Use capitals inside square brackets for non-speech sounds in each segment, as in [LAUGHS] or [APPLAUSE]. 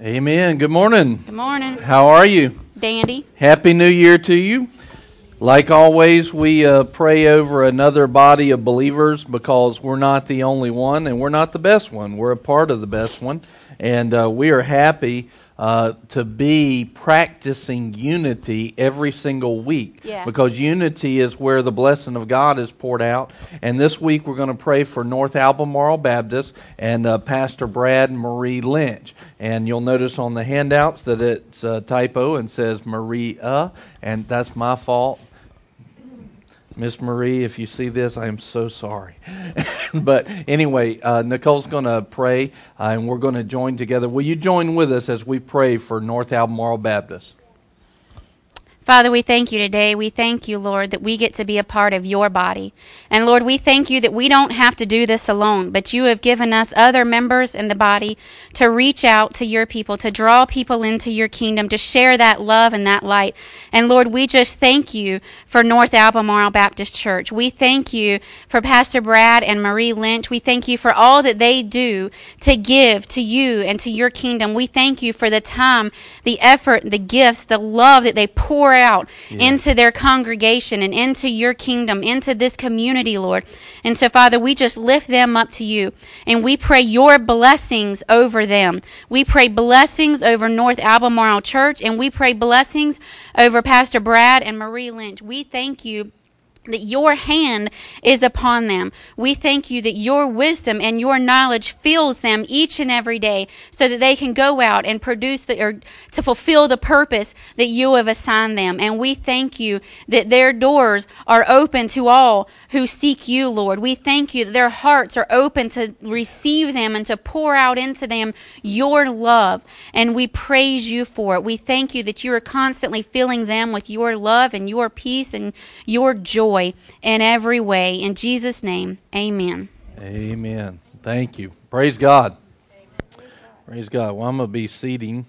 Amen. Good morning. Good morning, How are you? Dandy. Happy New Year to you. Like always, we uh, pray over another body of believers because we're not the only one and we're not the best one. We're a part of the best one. And uh, we are happy uh, to be practicing unity every single week. Yeah. Because unity is where the blessing of God is poured out. And this week we're going to pray for North Albemarle Baptist and uh, Pastor Brad Marie Lynch. And you'll notice on the handouts that it's a typo and says Maria, and that's my fault. Miss Marie, if you see this, I am so sorry. [LAUGHS] but anyway, uh, Nicole's going to pray, uh, and we're going to join together. Will you join with us as we pray for North Albemarle Baptist? Father, we thank you today. We thank you, Lord, that we get to be a part of your body. And Lord, we thank you that we don't have to do this alone, but you have given us other members in the body to reach out to your people, to draw people into your kingdom, to share that love and that light. And Lord, we just thank you for North Albemarle Baptist Church. We thank you for Pastor Brad and Marie Lynch. We thank you for all that they do to give to you and to your kingdom. We thank you for the time, the effort, the gifts, the love that they pour out into their congregation and into your kingdom, into this community, Lord. And so, Father, we just lift them up to you and we pray your blessings over them. We pray blessings over North Albemarle Church and we pray blessings over Pastor Brad and Marie Lynch. We thank you that your hand is upon them. We thank you that your wisdom and your knowledge fills them each and every day so that they can go out and produce the, or to fulfill the purpose that you have assigned them. And we thank you that their doors are open to all who seek you, Lord. We thank you that their hearts are open to receive them and to pour out into them your love. And we praise you for it. We thank you that you are constantly filling them with your love and your peace and your joy in every way. In Jesus' name, amen. Amen. Thank you. Praise God. Praise God. Well, I'm going to be seating,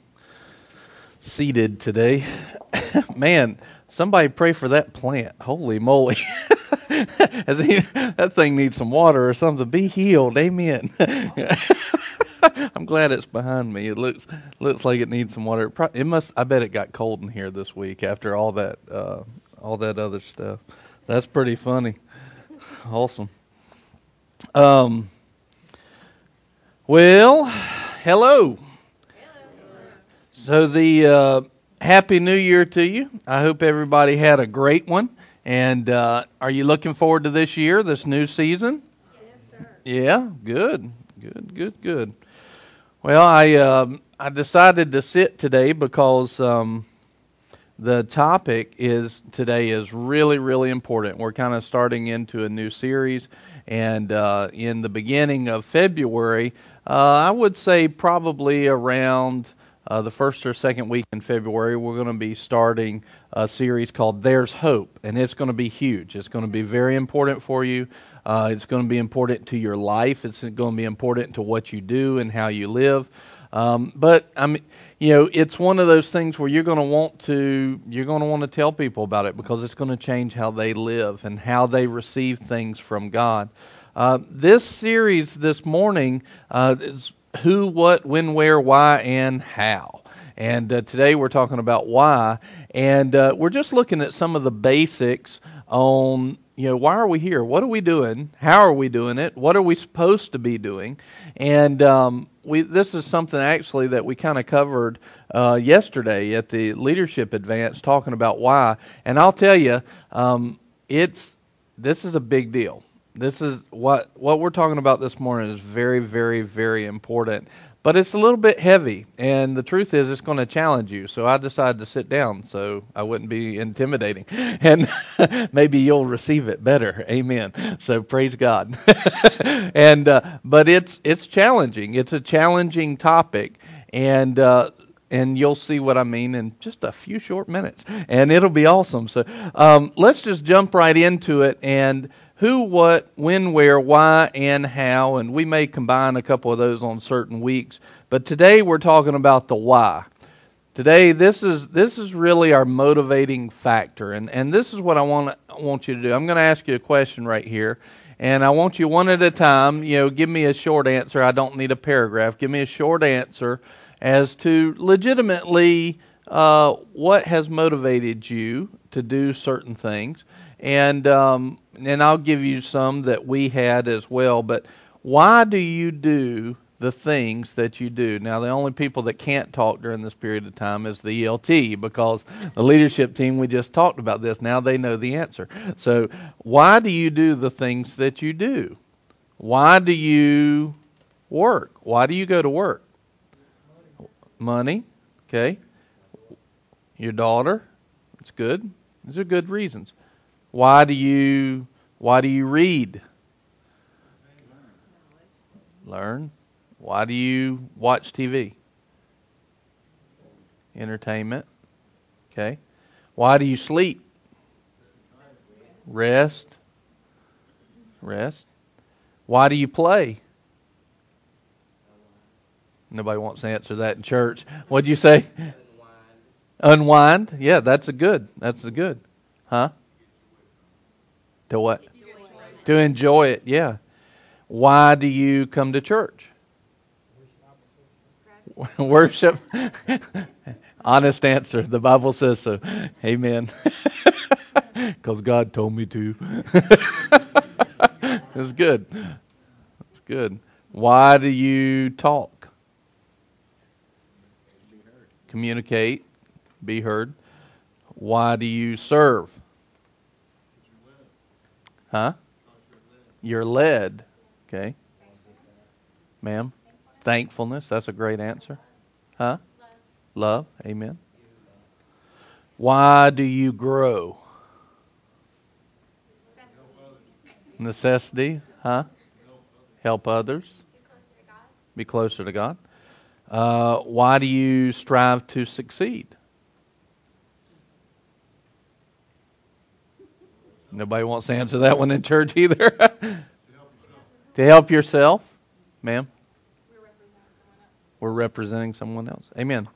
seated today. [LAUGHS] Man, somebody pray for that plant. Holy moly. [LAUGHS] that thing needs some water or something. Be healed. Amen. [LAUGHS] I'm glad it's behind me. It looks looks like it needs some water. It, pro- it must. I bet it got cold in here this week after all that uh, all that other stuff. That's pretty funny. Awesome. Um. Well, hello. So the uh, happy New Year to you. I hope everybody had a great one. And uh, are you looking forward to this year, this new season? Yeah, good, good, good, good. Well, I um, I decided to sit today because um, the topic is today is really really important. We're kind of starting into a new series, and uh, in the beginning of February, uh, I would say probably around uh, the first or second week in February, we're going to be starting a series called "There's Hope," and it's going to be huge. It's going to be very important for you. Uh, it's going to be important to your life. It's going to be important to what you do and how you live. Um, but I mean, you know, it's one of those things where you're going to want to you're going to want to tell people about it because it's going to change how they live and how they receive things from God. Uh, this series this morning uh, is who, what, when, where, why, and how. And uh, today we're talking about why, and uh, we're just looking at some of the basics on you know why are we here? What are we doing? How are we doing it? What are we supposed to be doing? And um, we this is something actually that we kind of covered uh, yesterday at the leadership advance talking about why. And i'll tell you um, it's this is a big deal. This is what what we're talking about this morning is very very very important but it's a little bit heavy and the truth is it's going to challenge you. So i decided to sit down so i wouldn't be intimidating. [LAUGHS] And [LAUGHS] maybe you'll receive it better. Amen. So praise god. [LAUGHS] And uh, but it's it's challenging. It's a challenging topic. And uh, and you'll see what I mean in just a few short minutes, and it'll be awesome. So um, let's just jump right into it. And who, what, when, where, why, and how, and we may combine a couple of those on certain weeks. But today we're talking about the why. Today, this is this is really our motivating factor, and and this is what I want want you to do. I'm going to ask you a question right here, and I want you one at a time. You know, give me a short answer. I don't need a paragraph. Give me a short answer, as to legitimately uh, what has motivated you to do certain things. And, um, and I'll give you some that we had as well. But why do you do the things that you do. Now, the only people that can't talk during this period of time is the ELT because the leadership team, we just talked about this. Now they know the answer. So, why do you do the things that you do? Why do you work? Why do you go to work? Money, okay. Your daughter, it's good. These are good reasons. Why do you why do you read? Learn. Why do you watch TV? Entertainment. Okay. Why do you sleep? Rest. Rest. Why do you play? Nobody wants to answer that in church. What'd you say? Unwind. Unwind. Yeah, that's a good. That's a good. Huh? To what? To enjoy it. Yeah. Why do you come to church? [LAUGHS] Worship. [LAUGHS] Honest answer. The Bible says so. Amen. [LAUGHS] Because God told me to. it's good. It's good. Why do you talk? Communicate. Be heard. Why do you serve? Huh? You're led. Okay. Ma'am? Thankfulness. That's a great answer. Huh? Love. Amen. Why do you grow? Necessity. Huh? Help others. Be closer to God. Uh, why do you strive to succeed? Nobody wants to answer that one in church either. [LAUGHS] to help yourself, ma'am. We're representing someone else. Amen.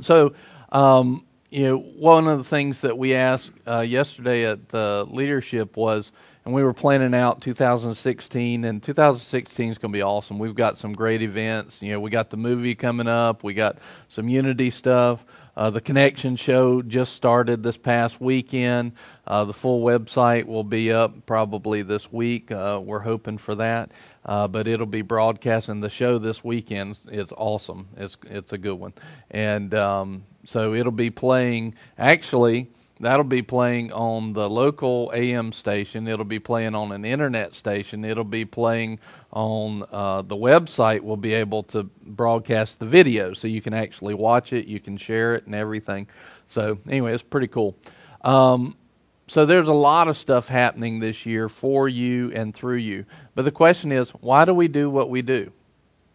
So, um, you know, one of the things that we asked uh, yesterday at the leadership was, and we were planning out 2016, and 2016 is going to be awesome. We've got some great events. You know, we got the movie coming up. We got some Unity stuff. Uh, the Connection Show just started this past weekend. Uh, the full website will be up probably this week. Uh, we're hoping for that, uh, but it'll be broadcasting the show this weekend. It's awesome. It's it's a good one, and um, so it'll be playing. Actually, that'll be playing on the local AM station. It'll be playing on an internet station. It'll be playing on uh, the website. We'll be able to broadcast the video, so you can actually watch it, you can share it, and everything. So anyway, it's pretty cool. Um, so there's a lot of stuff happening this year for you and through you. But the question is, why do we do what we do?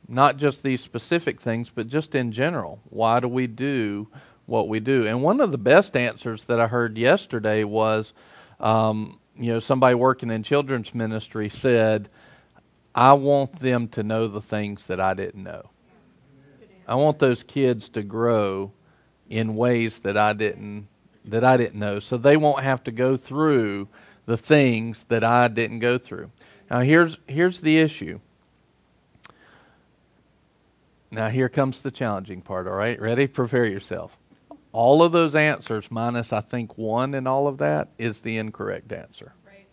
Not just these specific things, but just in general. Why do we do what we do? And one of the best answers that I heard yesterday was, um, you know, somebody working in children's ministry said, I want them to know the things that I didn't know. I want those kids to grow in ways that I didn't that I didn't know, so they won't have to go through the things that I didn't go through. Now here's here's the issue. Now here comes the challenging part, all right? Ready? Prepare yourself. All of those answers minus I think one and all of that is the incorrect answer. Right.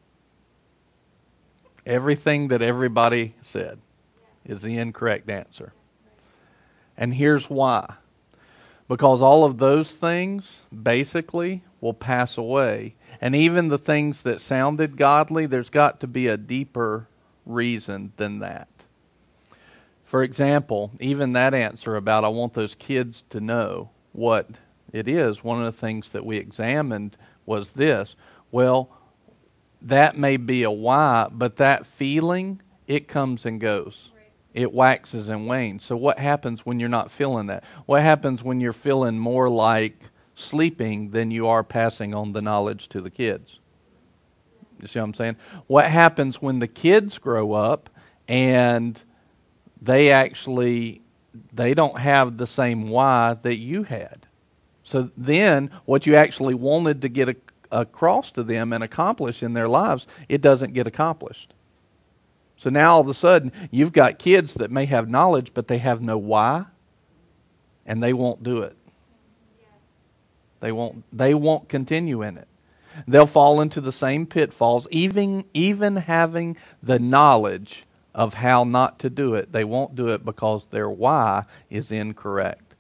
Everything that everybody said is the incorrect answer. And here's why. Because all of those things basically will pass away. And even the things that sounded godly, there's got to be a deeper reason than that. For example, even that answer about I want those kids to know what it is, one of the things that we examined was this. Well, that may be a why, but that feeling, it comes and goes it waxes and wanes. So, what happens when you're not feeling that? What happens when you're feeling more like sleeping than you are passing on the knowledge to the kids? You see what I'm saying? What happens when the kids grow up and they actually they don't have the same why that you had? So then, what you actually wanted to get across to them and accomplish in their lives, it doesn't get accomplished. So now all of a sudden, you've got kids that may have knowledge, but they have no why. and they won't do it. They won't they won't continue in it. They'll fall into the same pitfalls even even having the knowledge of how not to do it. They won't do it because their why is incorrect.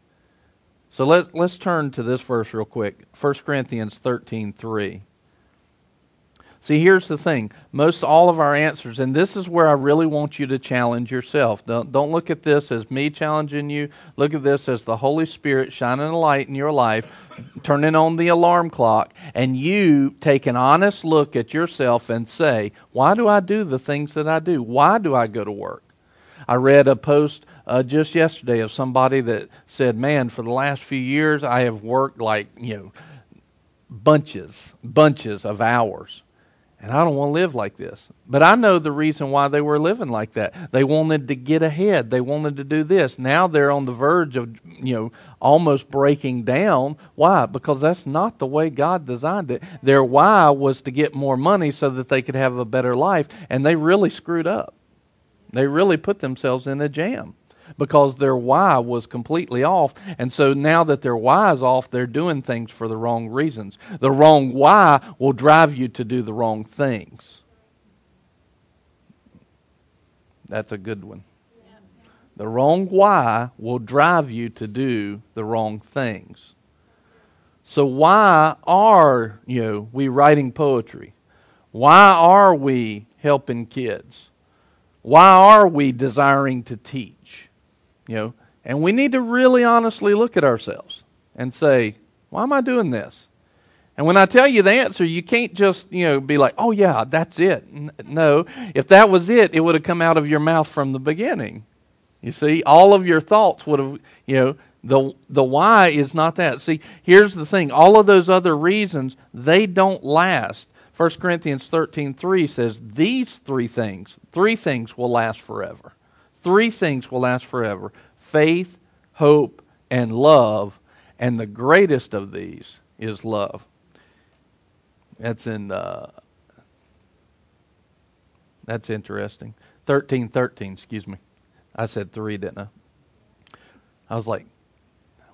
So let, let's turn to this verse real quick 1 Corinthians 13 3. See, here's the thing. Most all of our answers, and this is where I really want you to challenge yourself. Don't, don't look at this as me challenging you. Look at this as the Holy Spirit shining a light in your life, turning on the alarm clock, and you take an honest look at yourself and say, Why do I do the things that I do? Why do I go to work? I read a post uh, just yesterday of somebody that said, Man, for the last few years, I have worked like, you know, bunches, bunches of hours and I don't want to live like this. But I know the reason why they were living like that. They wanted to get ahead. They wanted to do this. Now they're on the verge of, you know, almost breaking down. Why? Because that's not the way God designed it. Their why was to get more money so that they could have a better life, and they really screwed up. They really put themselves in a jam because their why was completely off. And so now that their why is off, they're doing things for the wrong reasons. The wrong why will drive you to do the wrong things. That's a good one. The wrong why will drive you to do the wrong things. So why are you know we writing poetry? Why are we helping kids? Why are we desiring to teach? You know, and we need to really honestly look at ourselves and say, why am I doing this? And when I tell you the answer, you can't just, you know, be like, "Oh yeah, that's it." No, if that was it, it would have come out of your mouth from the beginning. You see, all of your thoughts would have, you know, the the why is not that. See, here's the thing. All of those other reasons, they don't last. 1 Corinthians 13:3 says these three things, three things will last forever. Three things will last forever faith, hope, and love. And the greatest of these is love. That's in. Uh, that's interesting. Thirteen, thirteen. Excuse me. I said three, didn't I? I was like,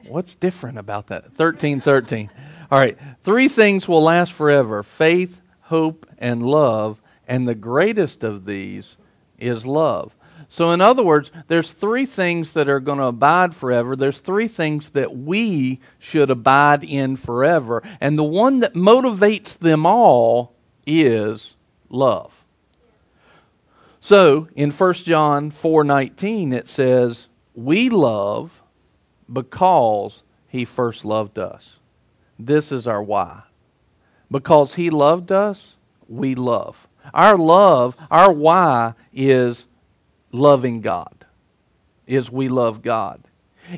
what's different about that? Thirteen, thirteen. All right. Three things will last forever: faith, hope, and love. And the greatest of these is love. So, in other words, there's three things that are going to abide forever. There's three things that we should abide in forever. And the one that motivates them all is love. So, in 1 John 4:19 it says, "We love because he first loved us." This is our why. Because he loved us, we love. Our love, our why is loving God, is we love God.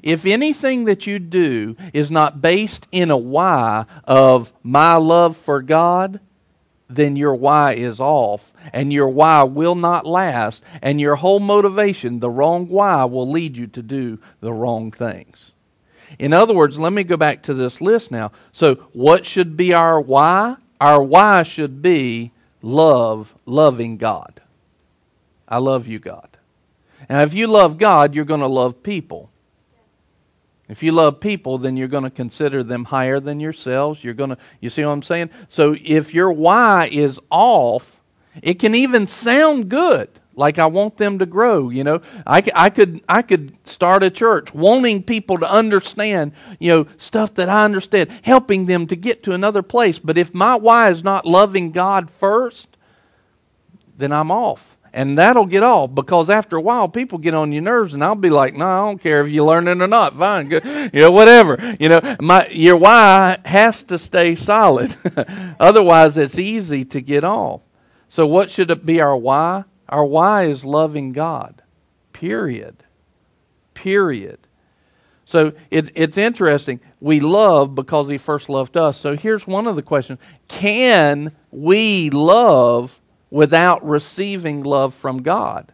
If anything that you do is not based in a why of my love for God, then your why is off, and your why will not last, and your whole motivation, the wrong why, will lead you to do the wrong things. In other words, let me go back to this list now. So, what should be our why? Our why should be love, loving God. I love you, God. Now, if you love God, you're going to love people. If you love people, then you're going to consider them higher than yourselves. You're going to, you see what I'm saying? So if your why is off, it can even sound good. Like I want them to grow, you know. I, I could I could start a church wanting people to understand, you know, stuff that I understand, helping them to get to another place. But if my why is not loving God first, then I'm off. And that'll get off because after a while, people get on your nerves, and I'll be like, "No, I don't care if you learn it or not. Fine, good, you know, whatever. You know, my your why has to stay solid. [LAUGHS] Otherwise, it's easy to get off. So, what should it be our why? Our why is loving God. Period. Period. So it, it's interesting. We love because He first loved us. So here's one of the questions: Can we love? Without receiving love from God.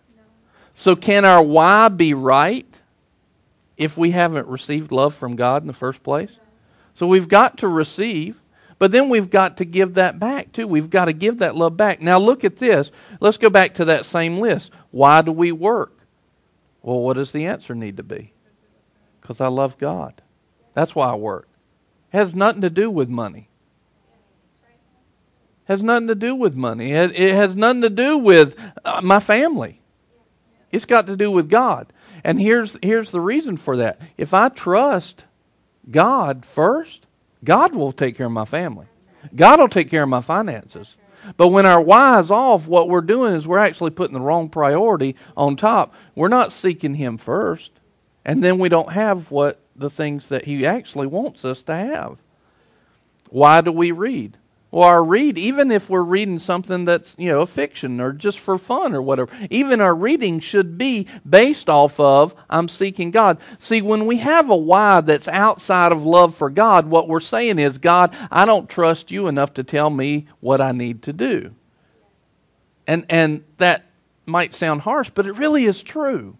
So, can our why be right if we haven't received love from God in the first place? So, we've got to receive, but then we've got to give that back too. We've got to give that love back. Now, look at this. Let's go back to that same list. Why do we work? Well, what does the answer need to be? Because I love God. That's why I work. It has nothing to do with money. Has nothing to do with money. It has nothing to do with uh, my family. It's got to do with God. And here's here's the reason for that. If I trust God first, God will take care of my family. God will take care of my finances. But when our is off, what we're doing is we're actually putting the wrong priority on top. We're not seeking Him first. And then we don't have what the things that He actually wants us to have. Why do we read? Our read, even if we're reading something that's, you know, a fiction or just for fun or whatever, even our reading should be based off of, I'm seeking God. See, when we have a why that's outside of love for God, what we're saying is, God, I don't trust you enough to tell me what I need to do. And, and that might sound harsh, but it really is true.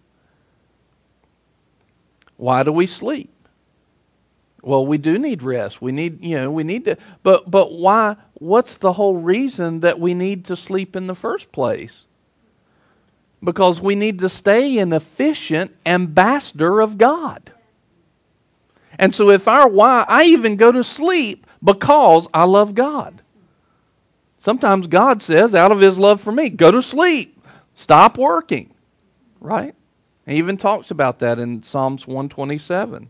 Why do we sleep? Well, we do need rest. We need, you know, we need to but but why what's the whole reason that we need to sleep in the first place? Because we need to stay an efficient ambassador of God. And so if our why I even go to sleep because I love God. Sometimes God says out of his love for me, go to sleep. Stop working. Right? He even talks about that in Psalms 127.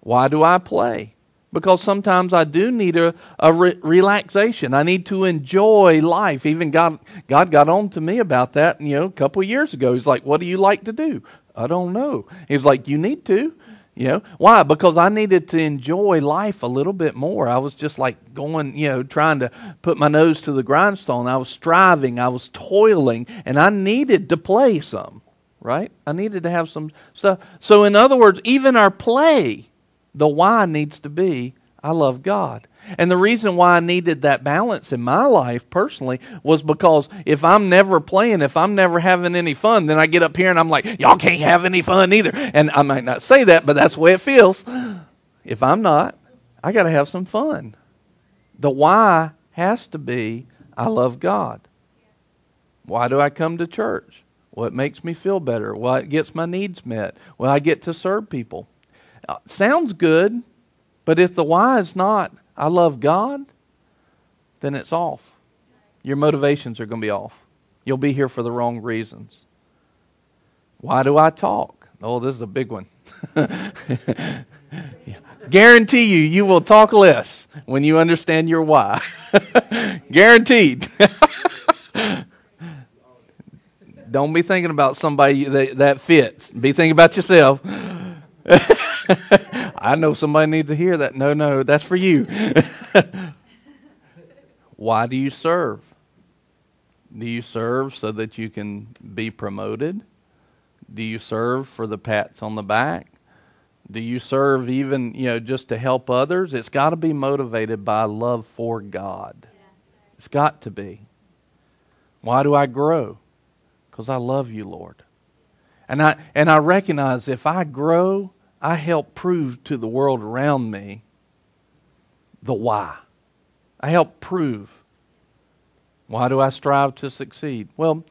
Why do I play? Because sometimes I do need a, a re- relaxation. I need to enjoy life. Even God, God got on to me about that, you know, a couple years ago. He's like, "What do you like to do?" I don't know. He's like, "You need to." You know why? Because I needed to enjoy life a little bit more. I was just like going, you know, trying to put my nose to the grindstone. I was striving, I was toiling, and I needed to play some. Right? I needed to have some stuff. So, in other words, even our play the why needs to be I love God. And the reason why I needed that balance in my life personally was because if I'm never playing, if I'm never having any fun, then I get up here and I'm like, y'all can't have any fun either. And I might not say that, but that's the way it feels. If I'm not, I got to have some fun. The why has to be I love God. Why do I come to church? It makes me feel better. Well, it gets my needs met. Well, I get to serve people. Uh, sounds good, but if the why is not, I love God, then it's off. Your motivations are going to be off. You'll be here for the wrong reasons. Why do I talk? Oh, this is a big one. [LAUGHS] Guarantee you, you will talk less when you understand your why. [LAUGHS] Guaranteed. [LAUGHS] Don't be thinking about somebody that, that fits. Be thinking about yourself. [LAUGHS] I know somebody needs to hear that. No, no, that's for you. [LAUGHS] Why do you serve? Do you serve so that you can be promoted? Do you serve for the pats on the back? Do you serve even, you know, just to help others? It's got to be motivated by love for God. It's got to be. Why do I grow? Because I love you, Lord. And I and I recognize if I grow, I help prove to the world around me the why. I help prove. Why do I strive to succeed? Well,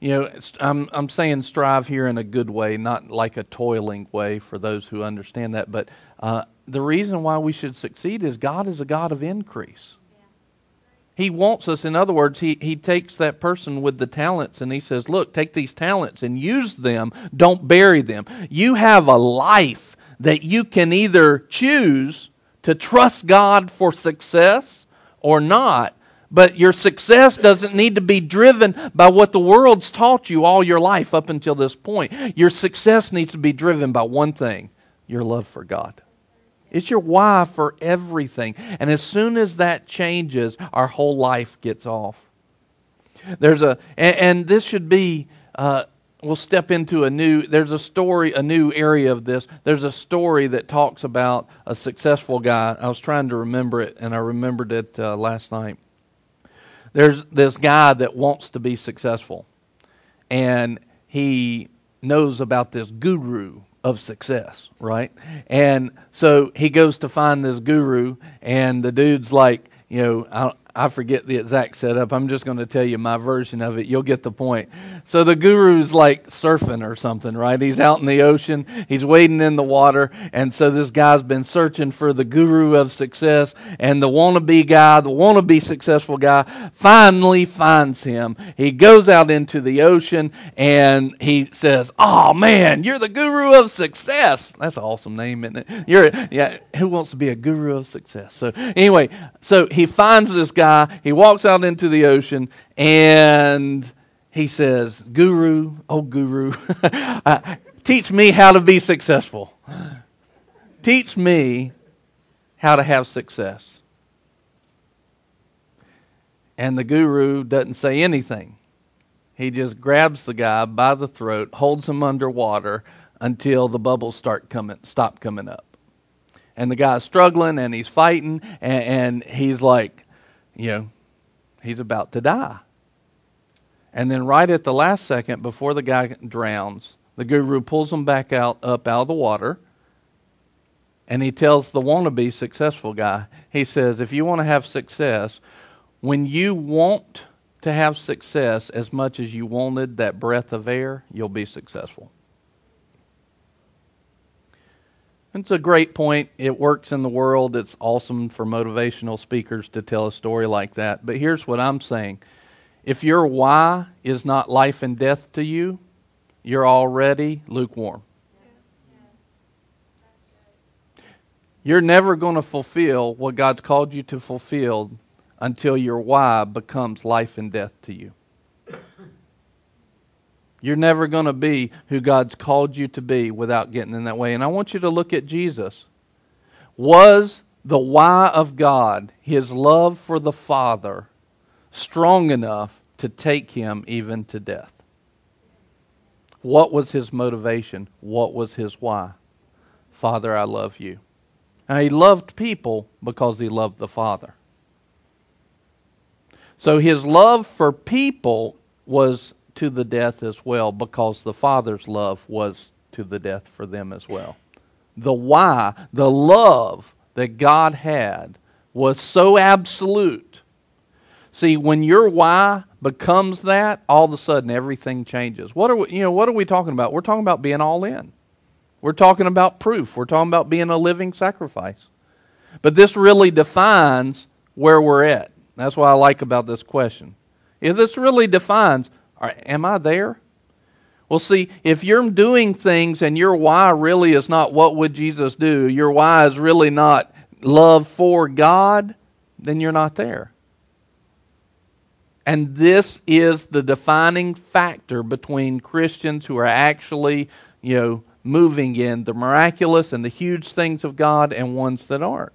you know, I'm, I'm saying strive here in a good way, not like a toiling way for those who understand that. But uh, the reason why we should succeed is God is a God of increase. He wants us, in other words, he, he takes that person with the talents and he says, Look, take these talents and use them. Don't bury them. You have a life that you can either choose to trust God for success or not. But your success doesn't need to be driven by what the world's taught you all your life up until this point. Your success needs to be driven by one thing your love for God. It's your why for everything. And as soon as that changes, our whole life gets off. There's a, and, and this should be, uh, we'll step into a new, there's a story, a new area of this. There's a story that talks about a successful guy. I was trying to remember it, and I remembered it uh, last night. There's this guy that wants to be successful, and he knows about this guru of success, right? And so he goes to find this guru, and the dude's like, you know, I, I forget the exact setup. I'm just going to tell you my version of it. You'll get the point. So the guru's like surfing or something, right? He's out in the ocean, he's wading in the water, and so this guy's been searching for the guru of success, and the wannabe guy, the wannabe successful guy, finally finds him. He goes out into the ocean and he says, "Oh man, you're the guru of success." That's an awesome name, isn't it? You're yeah. Who wants to be a guru of success? So anyway, so he finds this guy. He walks out into the ocean and he says, Guru, oh Guru, [LAUGHS] uh, teach me how to be successful. Teach me how to have success. And the guru doesn't say anything. He just grabs the guy by the throat, holds him underwater until the bubbles start coming, stop coming up. And the guy's struggling and he's fighting, and, and he's like, you know, he's about to die. And then, right at the last second, before the guy drowns, the guru pulls him back out, up out of the water, and he tells the wannabe successful guy, he says, if you want to have success, when you want to have success as much as you wanted that breath of air, you'll be successful. It's a great point. It works in the world. It's awesome for motivational speakers to tell a story like that. But here's what I'm saying if your why is not life and death to you, you're already lukewarm. You're never going to fulfill what God's called you to fulfill until your why becomes life and death to you. You're never going to be who God's called you to be without getting in that way. And I want you to look at Jesus. Was the why of God, his love for the Father, strong enough to take him even to death? What was his motivation? What was his why? Father, I love you. Now, he loved people because he loved the Father. So his love for people was to the death as well because the Father's love was to the death for them as well. The why, the love that God had was so absolute. See, when your why becomes that, all of a sudden everything changes. What are we, you know, what are we talking about? We're talking about being all in. We're talking about proof. We're talking about being a living sacrifice. But this really defines where we're at. That's what I like about this question. If this really defines am I there? Well, see, if you're doing things and your why really is not what would Jesus do, your why is really not love for God, then you're not there. And this is the defining factor between Christians who are actually, you know, moving in the miraculous and the huge things of God and ones that aren't.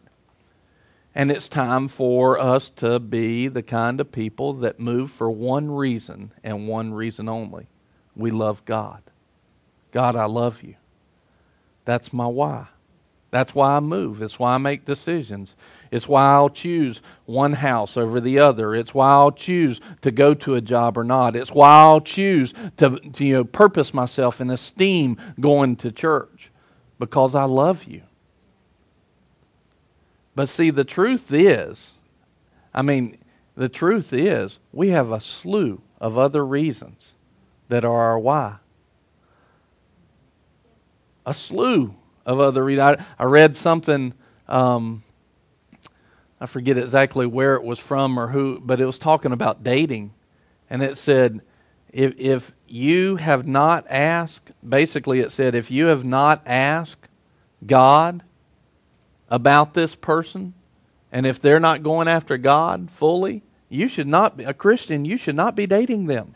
And it's time for us to be the kind of people that move for one reason and one reason only. We love God. God, I love you. That's my why. That's why I move. It's why I make decisions. It's why I'll choose one house over the other. It's why I'll choose to go to a job or not. It's why I'll choose to, to you know, purpose myself and esteem going to church because I love you. But see, the truth is, I mean, the truth is, we have a slew of other reasons that are our why. A slew of other reasons. I, I read something, um, I forget exactly where it was from or who, but it was talking about dating. And it said, if, if you have not asked, basically it said, if you have not asked God about this person, and if they're not going after God fully, you should not be a Christian, you should not be dating them.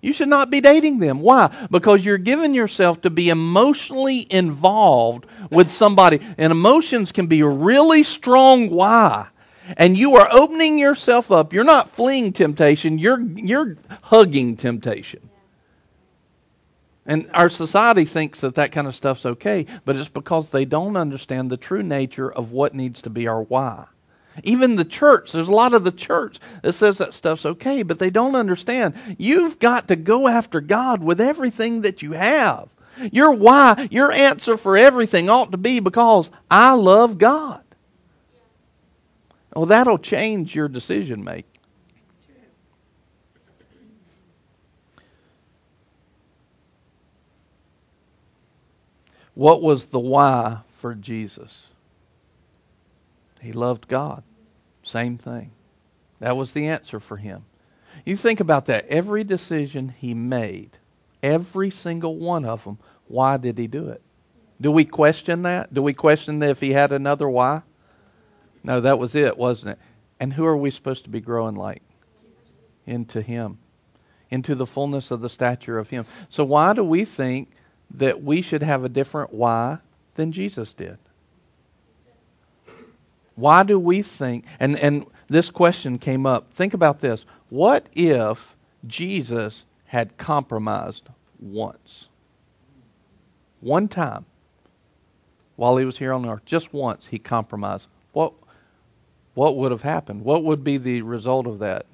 You should not be dating them. Why? Because you're giving yourself to be emotionally involved with somebody. And emotions can be really strong why. And you are opening yourself up. You're not fleeing temptation, you're, you're hugging temptation. And our society thinks that that kind of stuff's okay, but it's because they don't understand the true nature of what needs to be our why. Even the church, there's a lot of the church that says that stuff's okay, but they don't understand. You've got to go after God with everything that you have. Your why, your answer for everything ought to be because I love God. Well, that'll change your decision making. What was the why for Jesus? He loved God. Same thing. That was the answer for him. You think about that. Every decision he made, every single one of them, why did he do it? Do we question that? Do we question if he had another why? No, that was it, wasn't it? And who are we supposed to be growing like? Into him, into the fullness of the stature of him. So, why do we think that we should have a different why than Jesus did? Why do we think, and, and this question came up, think about this. What if Jesus had compromised once? One time while he was here on earth, just once he compromised. What, what would have happened? What would be the result of that?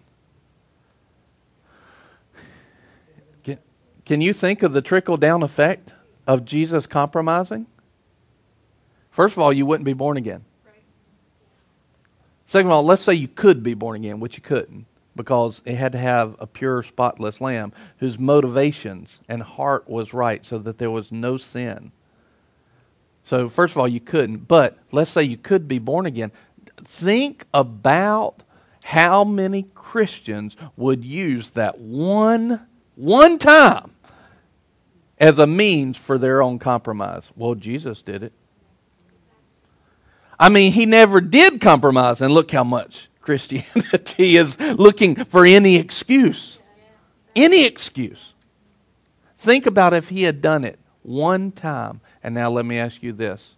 Can, you think of the trickle down effect of Jesus compromising? First of all, you wouldn't be born again. Second of all, let's say you could be born again, which you couldn't, because it had to have a pure, spotless lamb whose motivations and heart was right so that there was no sin. So, first of all, you couldn't. But let's say you could be born again. Think about how many Christians would use that one, one time as a means for their own compromise. Well, Jesus did it. I mean, he never did compromise, and look how much Christianity [LAUGHS] is looking for any excuse. Any excuse. Think about if he had done it one time. And now let me ask you this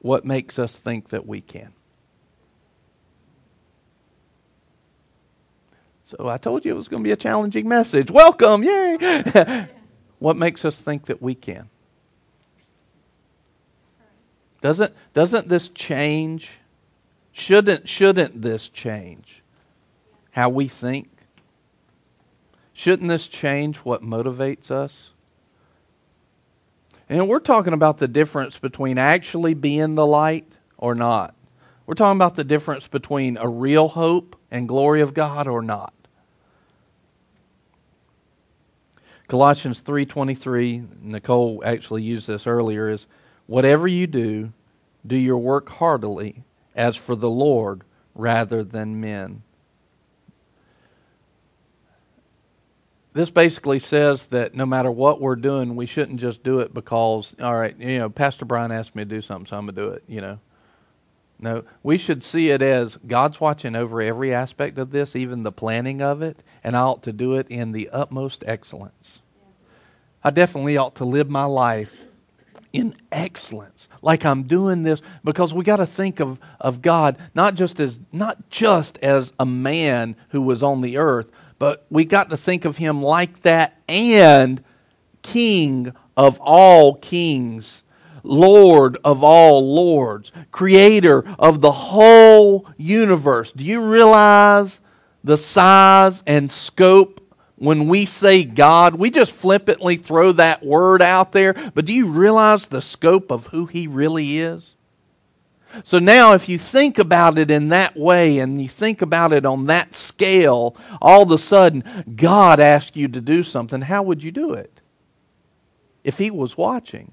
what makes us think that we can? So I told you it was going to be a challenging message. Welcome, yay! [LAUGHS] what makes us think that we can? Doesn't, doesn't this change? Shouldn't, shouldn't this change how we think? Shouldn't this change what motivates us? And we're talking about the difference between actually being the light or not. We're talking about the difference between a real hope and glory of God or not. Colossians 3:23, Nicole actually used this earlier is Whatever you do, do your work heartily as for the Lord rather than men. This basically says that no matter what we're doing, we shouldn't just do it because, all right, you know, Pastor Brian asked me to do something, so I'm going to do it, you know. No, we should see it as God's watching over every aspect of this, even the planning of it, and I ought to do it in the utmost excellence. I definitely ought to live my life in excellence like i'm doing this because we got to think of, of god not just as not just as a man who was on the earth but we got to think of him like that and king of all kings lord of all lords creator of the whole universe. Do you realize the size and scope when we say God, we just flippantly throw that word out there, but do you realize the scope of who He really is? So now, if you think about it in that way and you think about it on that scale, all of a sudden, God asked you to do something, how would you do it? If He was watching.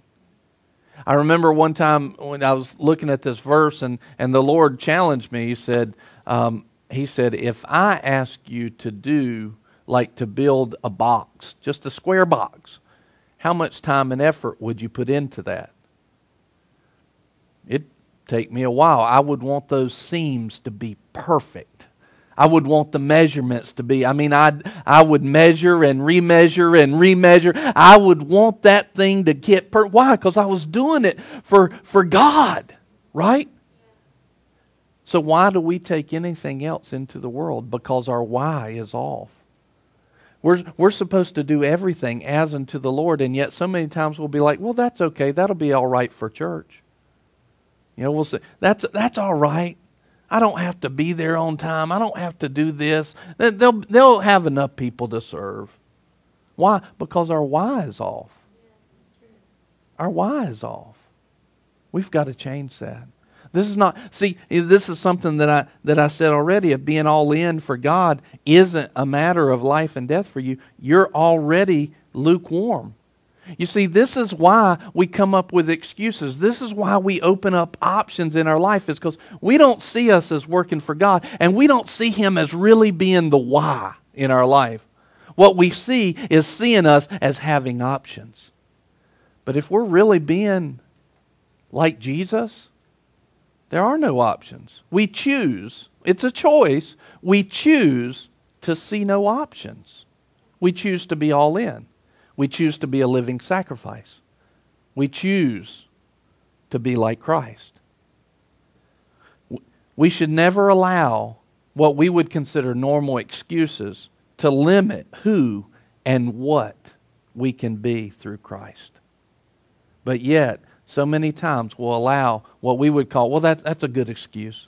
I remember one time when I was looking at this verse and, and the Lord challenged me. He said, um, he said, If I ask you to do like to build a box, just a square box, how much time and effort would you put into that? It'd take me a while. I would want those seams to be perfect. I would want the measurements to be. I mean, I I would measure and remeasure and remeasure. I would want that thing to get per. Why? Because I was doing it for for God, right? So why do we take anything else into the world? Because our why is off. We're, we're supposed to do everything as unto the Lord, and yet so many times we'll be like, well, that's okay. That'll be all right for church. You know, we'll say, that's, that's all right. I don't have to be there on time. I don't have to do this. They'll, they'll have enough people to serve. Why? Because our why is off. Our why is off. We've got to change that. This is not see this is something that I that I said already of being all in for God isn't a matter of life and death for you. You're already lukewarm. You see, this is why we come up with excuses. This is why we open up options in our life, is because we don't see us as working for God, and we don't see Him as really being the why in our life. What we see is seeing us as having options. But if we're really being like Jesus, there are no options. We choose, it's a choice. We choose to see no options. We choose to be all in. We choose to be a living sacrifice. We choose to be like Christ. We should never allow what we would consider normal excuses to limit who and what we can be through Christ. But yet, so many times will allow what we would call, well, that's, that's a good excuse,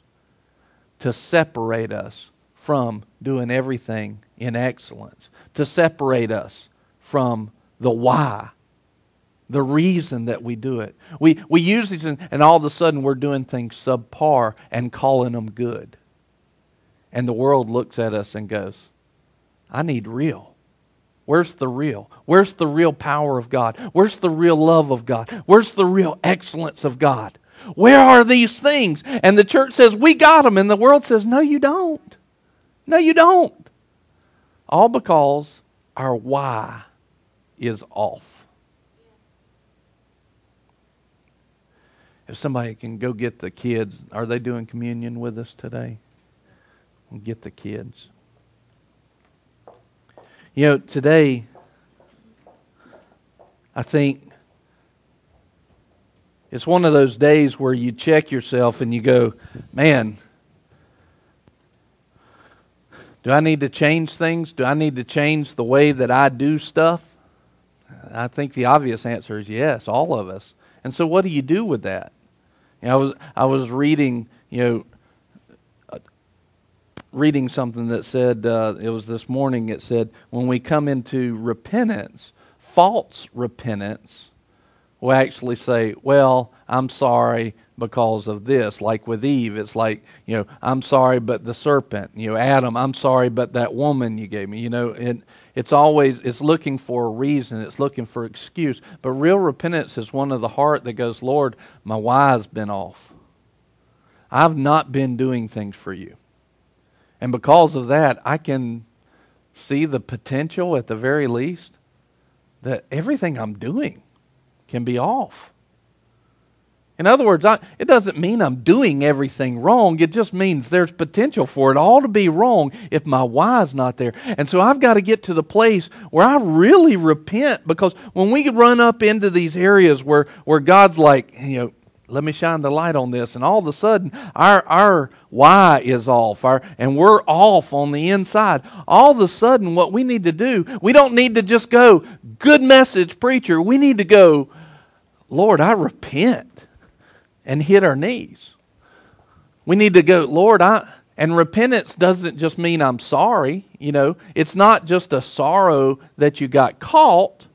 to separate us from doing everything in excellence, to separate us from the why, the reason that we do it. We, we use these, and, and all of a sudden we're doing things subpar and calling them good. And the world looks at us and goes, I need real. Where's the real? Where's the real power of God? Where's the real love of God? Where's the real excellence of God? Where are these things? And the church says, We got them. And the world says, No, you don't. No, you don't. All because our why is off. If somebody can go get the kids, are they doing communion with us today? Get the kids. You know, today, I think it's one of those days where you check yourself and you go, man, do I need to change things? Do I need to change the way that I do stuff? I think the obvious answer is yes, all of us. And so, what do you do with that? You know, I was I was reading, you know, reading something that said, uh, it was this morning, it said, when we come into repentance, false repentance we actually say, well, I'm sorry because of this. Like with Eve, it's like, you know, I'm sorry, but the serpent. You know, Adam, I'm sorry, but that woman you gave me. You know, it, it's always, it's looking for a reason. It's looking for excuse. But real repentance is one of the heart that goes, Lord, my why's been off. I've not been doing things for you. And because of that, I can see the potential at the very least that everything I'm doing can be off. In other words, I, it doesn't mean I'm doing everything wrong. It just means there's potential for it all to be wrong if my why's not there. And so I've got to get to the place where I really repent because when we run up into these areas where, where God's like, you know, let me shine the light on this. And all of a sudden, our, our why is off, our, and we're off on the inside. All of a sudden, what we need to do, we don't need to just go, good message, preacher. We need to go, Lord, I repent, and hit our knees. We need to go, Lord, I. And repentance doesn't just mean I'm sorry. You know, it's not just a sorrow that you got caught.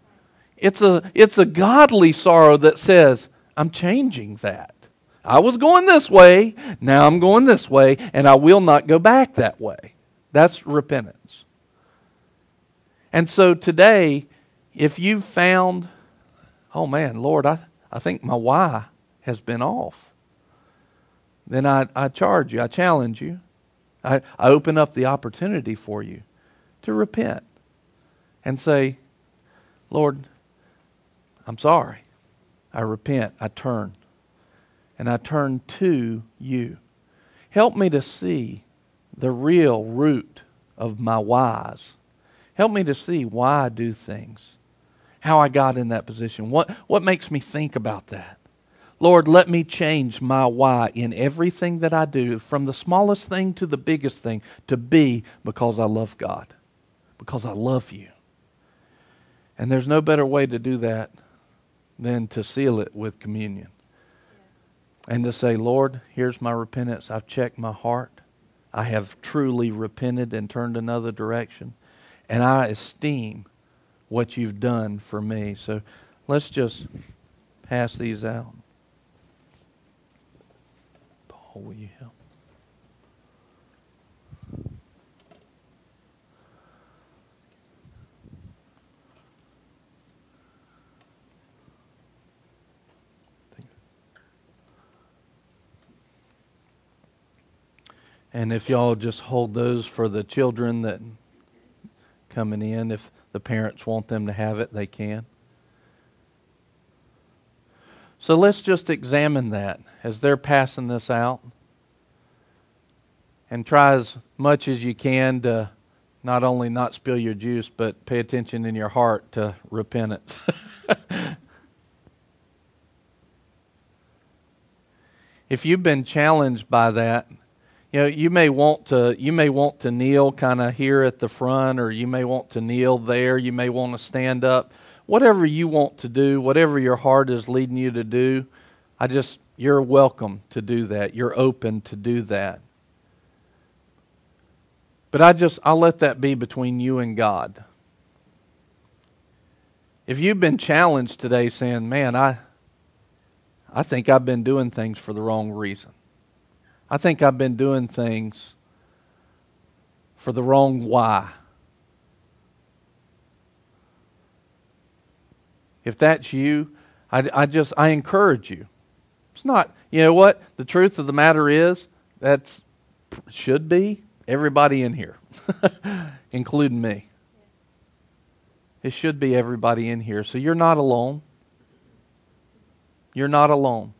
It's a, it's a godly sorrow that says, I'm changing that. I was going this way, now I'm going this way, and I will not go back that way. That's repentance. And so today, if you've found, oh man, Lord, I, I think my why has been off, then I, I charge you, I challenge you, I, I open up the opportunity for you to repent and say, Lord, I'm sorry. I repent, I turn, and I turn to you. Help me to see the real root of my whys. Help me to see why I do things, how I got in that position, what, what makes me think about that. Lord, let me change my why in everything that I do, from the smallest thing to the biggest thing, to be because I love God, because I love you. And there's no better way to do that than to seal it with communion. And to say, Lord, here's my repentance. I've checked my heart. I have truly repented and turned another direction. And I esteem what you've done for me. So let's just pass these out. Paul, will you help? And if y'all just hold those for the children that coming in, if the parents want them to have it, they can. So let's just examine that as they're passing this out. And try as much as you can to not only not spill your juice, but pay attention in your heart to repentance. [LAUGHS] if you've been challenged by that, you know you may want to you may want to kneel kind of here at the front or you may want to kneel there. You may want to stand up. Whatever you want to do whatever your heart is leading you to do i just you're welcome to do that. You're open to do that. But i just i'll let that be between you and god. If you've been challenged today saying man i i think i've been doing things for the wrong reason I think I've been doing things for the wrong why. If that's you, I, I just I encourage you. It's not, you know what? The truth of the matter is that's should be everybody in here, [LAUGHS] including me. It should be everybody in here. So you're not alone. You're not alone.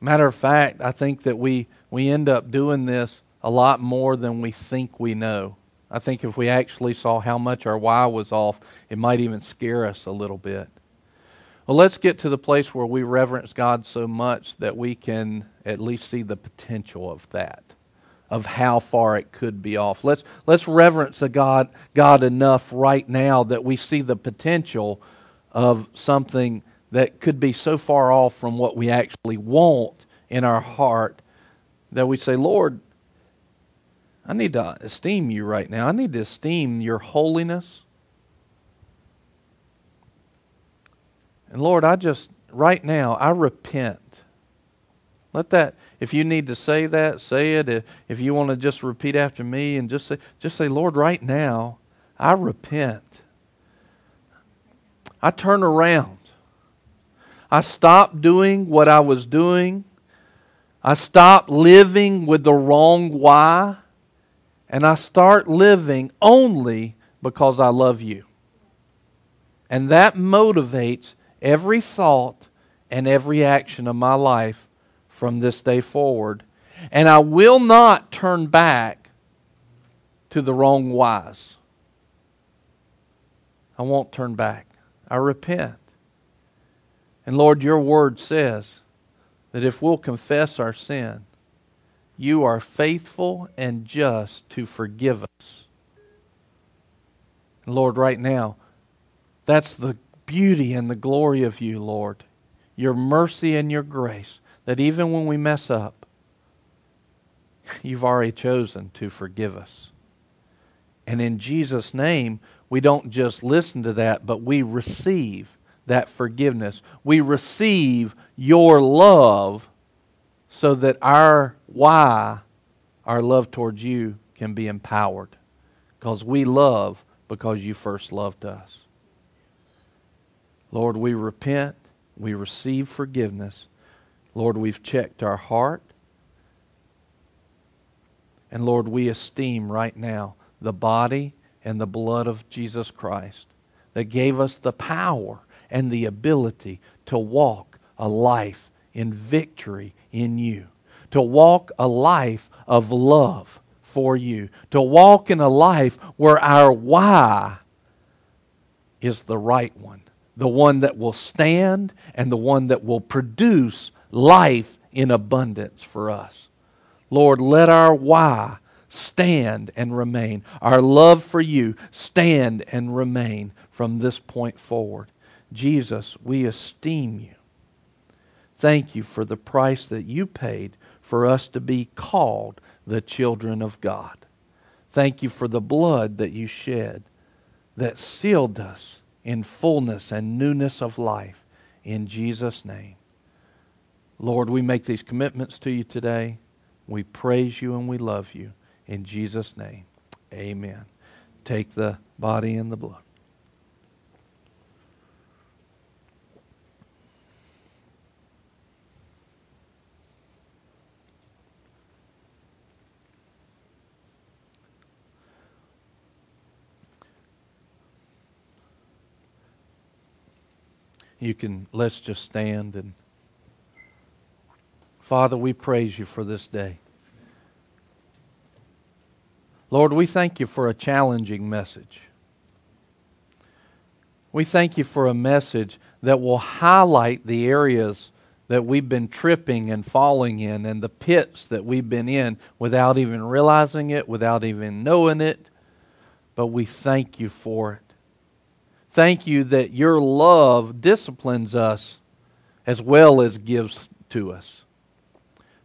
Matter of fact, I think that we, we end up doing this a lot more than we think we know. I think if we actually saw how much our why was off, it might even scare us a little bit. Well, let's get to the place where we reverence God so much that we can at least see the potential of that, of how far it could be off. Let's, let's reverence a God, God enough right now that we see the potential of something that could be so far off from what we actually want in our heart that we say, Lord, I need to esteem you right now. I need to esteem your holiness. And Lord, I just, right now, I repent. Let that, if you need to say that, say it. If, if you want to just repeat after me and just say, just say, Lord, right now, I repent. I turn around. I stopped doing what I was doing. I stopped living with the wrong why. And I start living only because I love you. And that motivates every thought and every action of my life from this day forward. And I will not turn back to the wrong whys. I won't turn back. I repent. And Lord, your word says that if we'll confess our sin, you are faithful and just to forgive us. And Lord, right now, that's the beauty and the glory of you, Lord. Your mercy and your grace, that even when we mess up, you've already chosen to forgive us. And in Jesus' name, we don't just listen to that, but we receive that forgiveness. We receive your love so that our why, our love towards you, can be empowered. Because we love because you first loved us. Lord, we repent. We receive forgiveness. Lord, we've checked our heart. And Lord, we esteem right now the body and the blood of Jesus Christ that gave us the power and the ability to walk a life in victory in you, to walk a life of love for you, to walk in a life where our why is the right one, the one that will stand and the one that will produce life in abundance for us. Lord, let our why stand and remain. Our love for you stand and remain from this point forward. Jesus, we esteem you. Thank you for the price that you paid for us to be called the children of God. Thank you for the blood that you shed that sealed us in fullness and newness of life. In Jesus' name. Lord, we make these commitments to you today. We praise you and we love you. In Jesus' name, amen. Take the body and the blood. You can, let's just stand and. Father, we praise you for this day. Lord, we thank you for a challenging message. We thank you for a message that will highlight the areas that we've been tripping and falling in and the pits that we've been in without even realizing it, without even knowing it. But we thank you for it. Thank you that your love disciplines us as well as gives to us.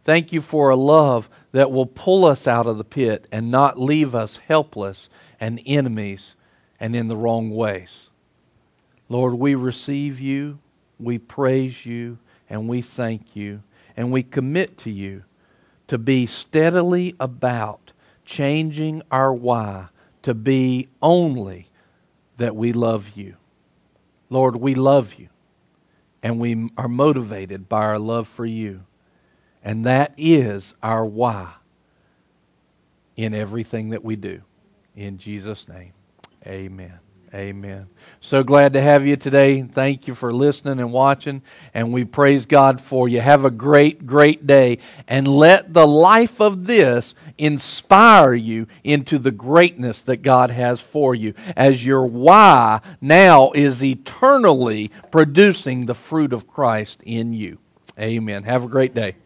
Thank you for a love that will pull us out of the pit and not leave us helpless and enemies and in the wrong ways. Lord, we receive you, we praise you, and we thank you, and we commit to you to be steadily about changing our why to be only that we love you. Lord, we love you, and we are motivated by our love for you. And that is our why in everything that we do. In Jesus' name, amen. Amen. So glad to have you today. Thank you for listening and watching. And we praise God for you. Have a great, great day. And let the life of this inspire you into the greatness that God has for you, as your why now is eternally producing the fruit of Christ in you. Amen. Have a great day.